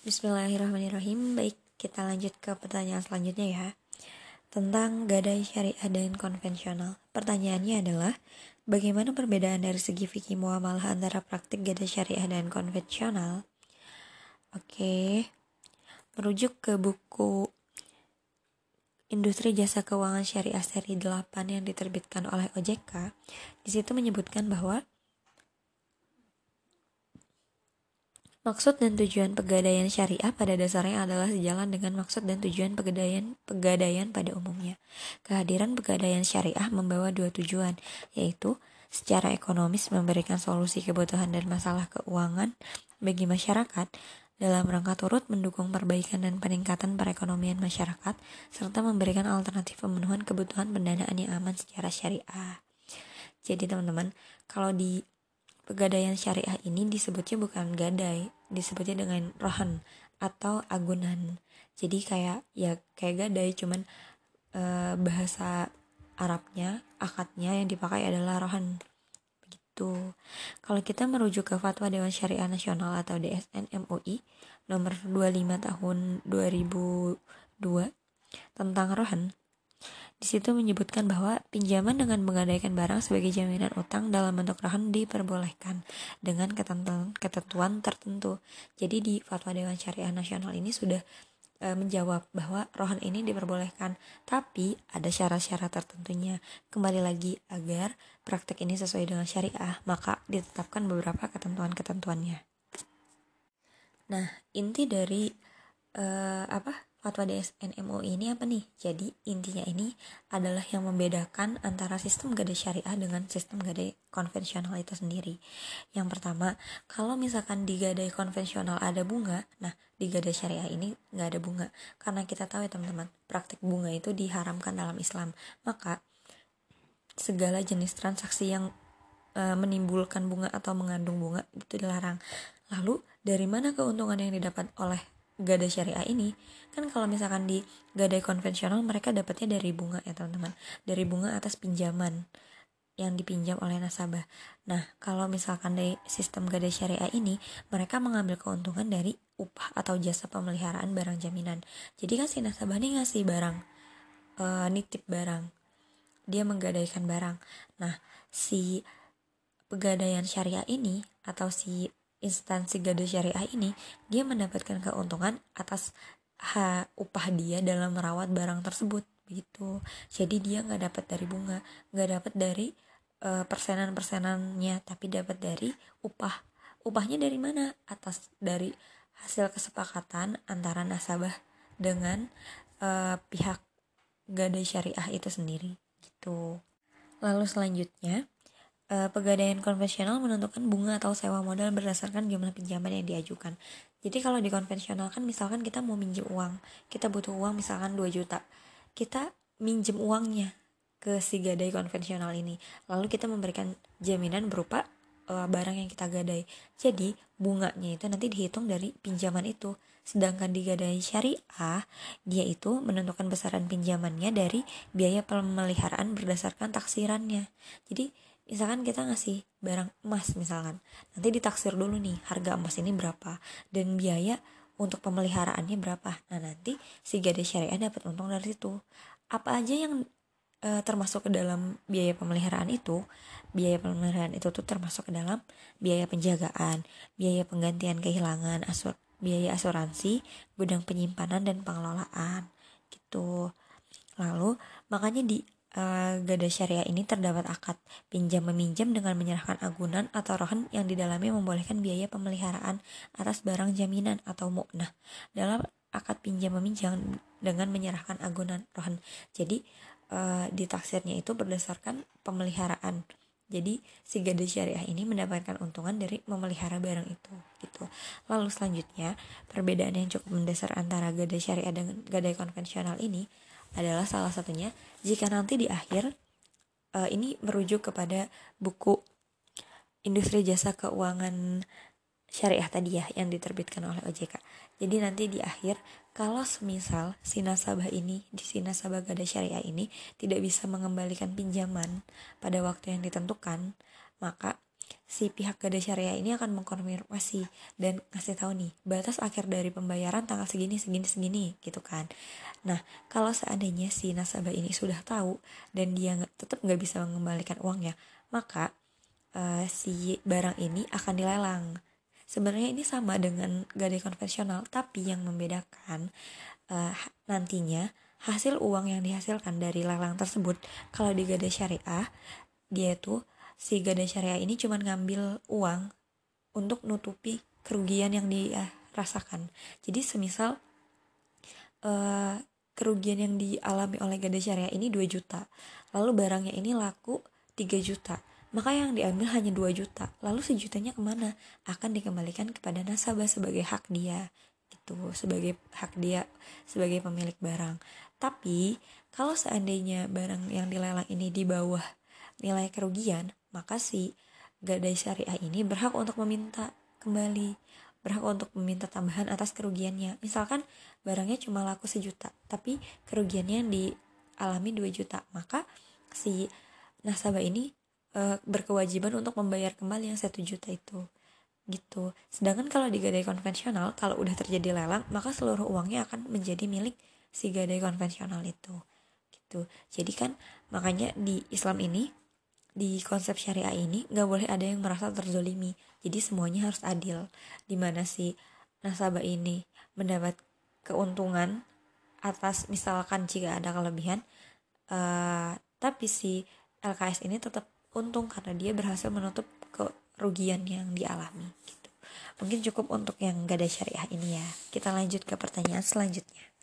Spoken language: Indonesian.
Bismillahirrahmanirrahim. Baik, kita lanjut ke pertanyaan selanjutnya ya. Tentang gadai syariah dan konvensional. Pertanyaannya adalah, bagaimana perbedaan dari segi fikih muamalah antara praktik gadai syariah dan konvensional? Oke. Merujuk ke buku Industri Jasa Keuangan Syariah seri 8 yang diterbitkan oleh OJK, di situ menyebutkan bahwa Maksud dan tujuan pegadaian syariah pada dasarnya adalah sejalan dengan maksud dan tujuan pegadaian pegadaian pada umumnya. Kehadiran pegadaian syariah membawa dua tujuan, yaitu secara ekonomis memberikan solusi kebutuhan dan masalah keuangan bagi masyarakat dalam rangka turut mendukung perbaikan dan peningkatan perekonomian masyarakat serta memberikan alternatif pemenuhan kebutuhan pendanaan yang aman secara syariah. Jadi teman-teman, kalau di Pegadaian syariah ini disebutnya bukan gadai, disebutnya dengan rohan atau agunan. Jadi kayak ya kayak gadai cuman e, bahasa Arabnya, akadnya yang dipakai adalah rohan. Begitu. Kalau kita merujuk ke Fatwa Dewan Syariah Nasional atau DSN MUI nomor 25 tahun 2002 tentang rohan di situ menyebutkan bahwa pinjaman dengan menggadaikan barang sebagai jaminan utang dalam bentuk rahan diperbolehkan dengan ketentuan, ketentuan tertentu. Jadi di Fatwa Dewan Syariah Nasional ini sudah e, menjawab bahwa rohan ini diperbolehkan, tapi ada syarat-syarat tertentunya. Kembali lagi agar praktek ini sesuai dengan syariah, maka ditetapkan beberapa ketentuan-ketentuannya. Nah, inti dari e, apa? Fatwa DSN MUI ini apa nih? Jadi intinya ini adalah yang membedakan antara sistem gadai syariah dengan sistem gadai konvensional itu sendiri. Yang pertama, kalau misalkan di gadai konvensional ada bunga, nah di gadai syariah ini nggak ada bunga. Karena kita tahu ya teman-teman, praktik bunga itu diharamkan dalam Islam. Maka segala jenis transaksi yang e, menimbulkan bunga atau mengandung bunga itu dilarang. Lalu dari mana keuntungan yang didapat oleh gadai syariah ini kan kalau misalkan di gadai konvensional mereka dapatnya dari bunga ya teman-teman dari bunga atas pinjaman yang dipinjam oleh nasabah. Nah, kalau misalkan dari sistem gadai syariah ini, mereka mengambil keuntungan dari upah atau jasa pemeliharaan barang jaminan. Jadi kan si nasabah ini ngasih barang, e, nitip barang, dia menggadaikan barang. Nah, si pegadaian syariah ini atau si instansi gadai syariah ini dia mendapatkan keuntungan atas ha, upah dia dalam merawat barang tersebut begitu jadi dia nggak dapat dari bunga nggak dapat dari uh, persenan persenannya tapi dapat dari upah. Upahnya dari mana? Atas dari hasil kesepakatan antara nasabah dengan uh, pihak gadai syariah itu sendiri gitu. Lalu selanjutnya uh, pegadaian konvensional menentukan bunga atau sewa modal berdasarkan jumlah pinjaman yang diajukan. Jadi kalau di konvensional kan misalkan kita mau minjem uang, kita butuh uang misalkan 2 juta. Kita minjem uangnya ke si gadai konvensional ini. Lalu kita memberikan jaminan berupa uh, barang yang kita gadai. Jadi bunganya itu nanti dihitung dari pinjaman itu. Sedangkan di gadai syariah, dia itu menentukan besaran pinjamannya dari biaya pemeliharaan berdasarkan taksirannya. Jadi misalkan kita ngasih barang emas misalkan. Nanti ditaksir dulu nih harga emas ini berapa? Dan biaya untuk pemeliharaannya berapa? Nah nanti si gadai syariah dapat untung dari situ. Apa aja yang e, termasuk ke dalam biaya pemeliharaan itu? Biaya pemeliharaan itu tuh termasuk ke dalam biaya penjagaan biaya penggantian kehilangan asur biaya asuransi gudang penyimpanan dan pengelolaan. Gitu. Lalu makanya di uh, gada syariah ini terdapat akad pinjam meminjam dengan menyerahkan agunan atau rohan yang di dalamnya membolehkan biaya pemeliharaan atas barang jaminan atau mu'nah dalam akad pinjam meminjam dengan menyerahkan agunan rohan. Jadi uh, ditaksirnya itu berdasarkan pemeliharaan. Jadi si gada syariah ini mendapatkan untungan dari memelihara barang itu gitu. Lalu selanjutnya perbedaan yang cukup mendasar antara gada syariah dengan gada konvensional ini adalah salah satunya jika nanti di akhir uh, ini merujuk kepada buku industri jasa keuangan syariah tadi ya yang diterbitkan oleh OJK. Jadi nanti di akhir kalau semisal si nasabah ini di si nasabah gada syariah ini tidak bisa mengembalikan pinjaman pada waktu yang ditentukan, maka si pihak gada syariah ini akan mengkonfirmasi dan ngasih tahu nih batas akhir dari pembayaran tanggal segini segini segini gitu kan. Nah kalau seandainya si nasabah ini sudah tahu dan dia tetap nggak bisa mengembalikan uangnya maka uh, si barang ini akan dilelang. Sebenarnya ini sama dengan gadai konvensional tapi yang membedakan uh, nantinya hasil uang yang dihasilkan dari lelang tersebut kalau di gadai syariah dia tuh si gadai syariah ini cuma ngambil uang untuk nutupi kerugian yang dirasakan. Jadi semisal uh, kerugian yang dialami oleh gadai syariah ini 2 juta, lalu barangnya ini laku 3 juta, maka yang diambil hanya 2 juta, lalu sejutanya ke mana? Akan dikembalikan kepada nasabah sebagai hak dia, gitu, sebagai hak dia sebagai pemilik barang. Tapi kalau seandainya barang yang dilelang ini di bawah nilai kerugian, maka si gadai syariah ini berhak untuk meminta kembali berhak untuk meminta tambahan atas kerugiannya. Misalkan barangnya cuma laku sejuta tapi kerugiannya dialami 2 juta maka si nasabah ini e, berkewajiban untuk membayar kembali yang satu juta itu. Gitu. Sedangkan kalau di gadai konvensional kalau udah terjadi lelang maka seluruh uangnya akan menjadi milik si gadai konvensional itu. Gitu. Jadi kan makanya di Islam ini di konsep syariah ini nggak boleh ada yang merasa terzolimi. Jadi semuanya harus adil. Di mana si nasabah ini mendapat keuntungan atas misalkan jika ada kelebihan uh, tapi si LKS ini tetap untung karena dia berhasil menutup kerugian yang dialami gitu. Mungkin cukup untuk yang gak ada syariah ini ya. Kita lanjut ke pertanyaan selanjutnya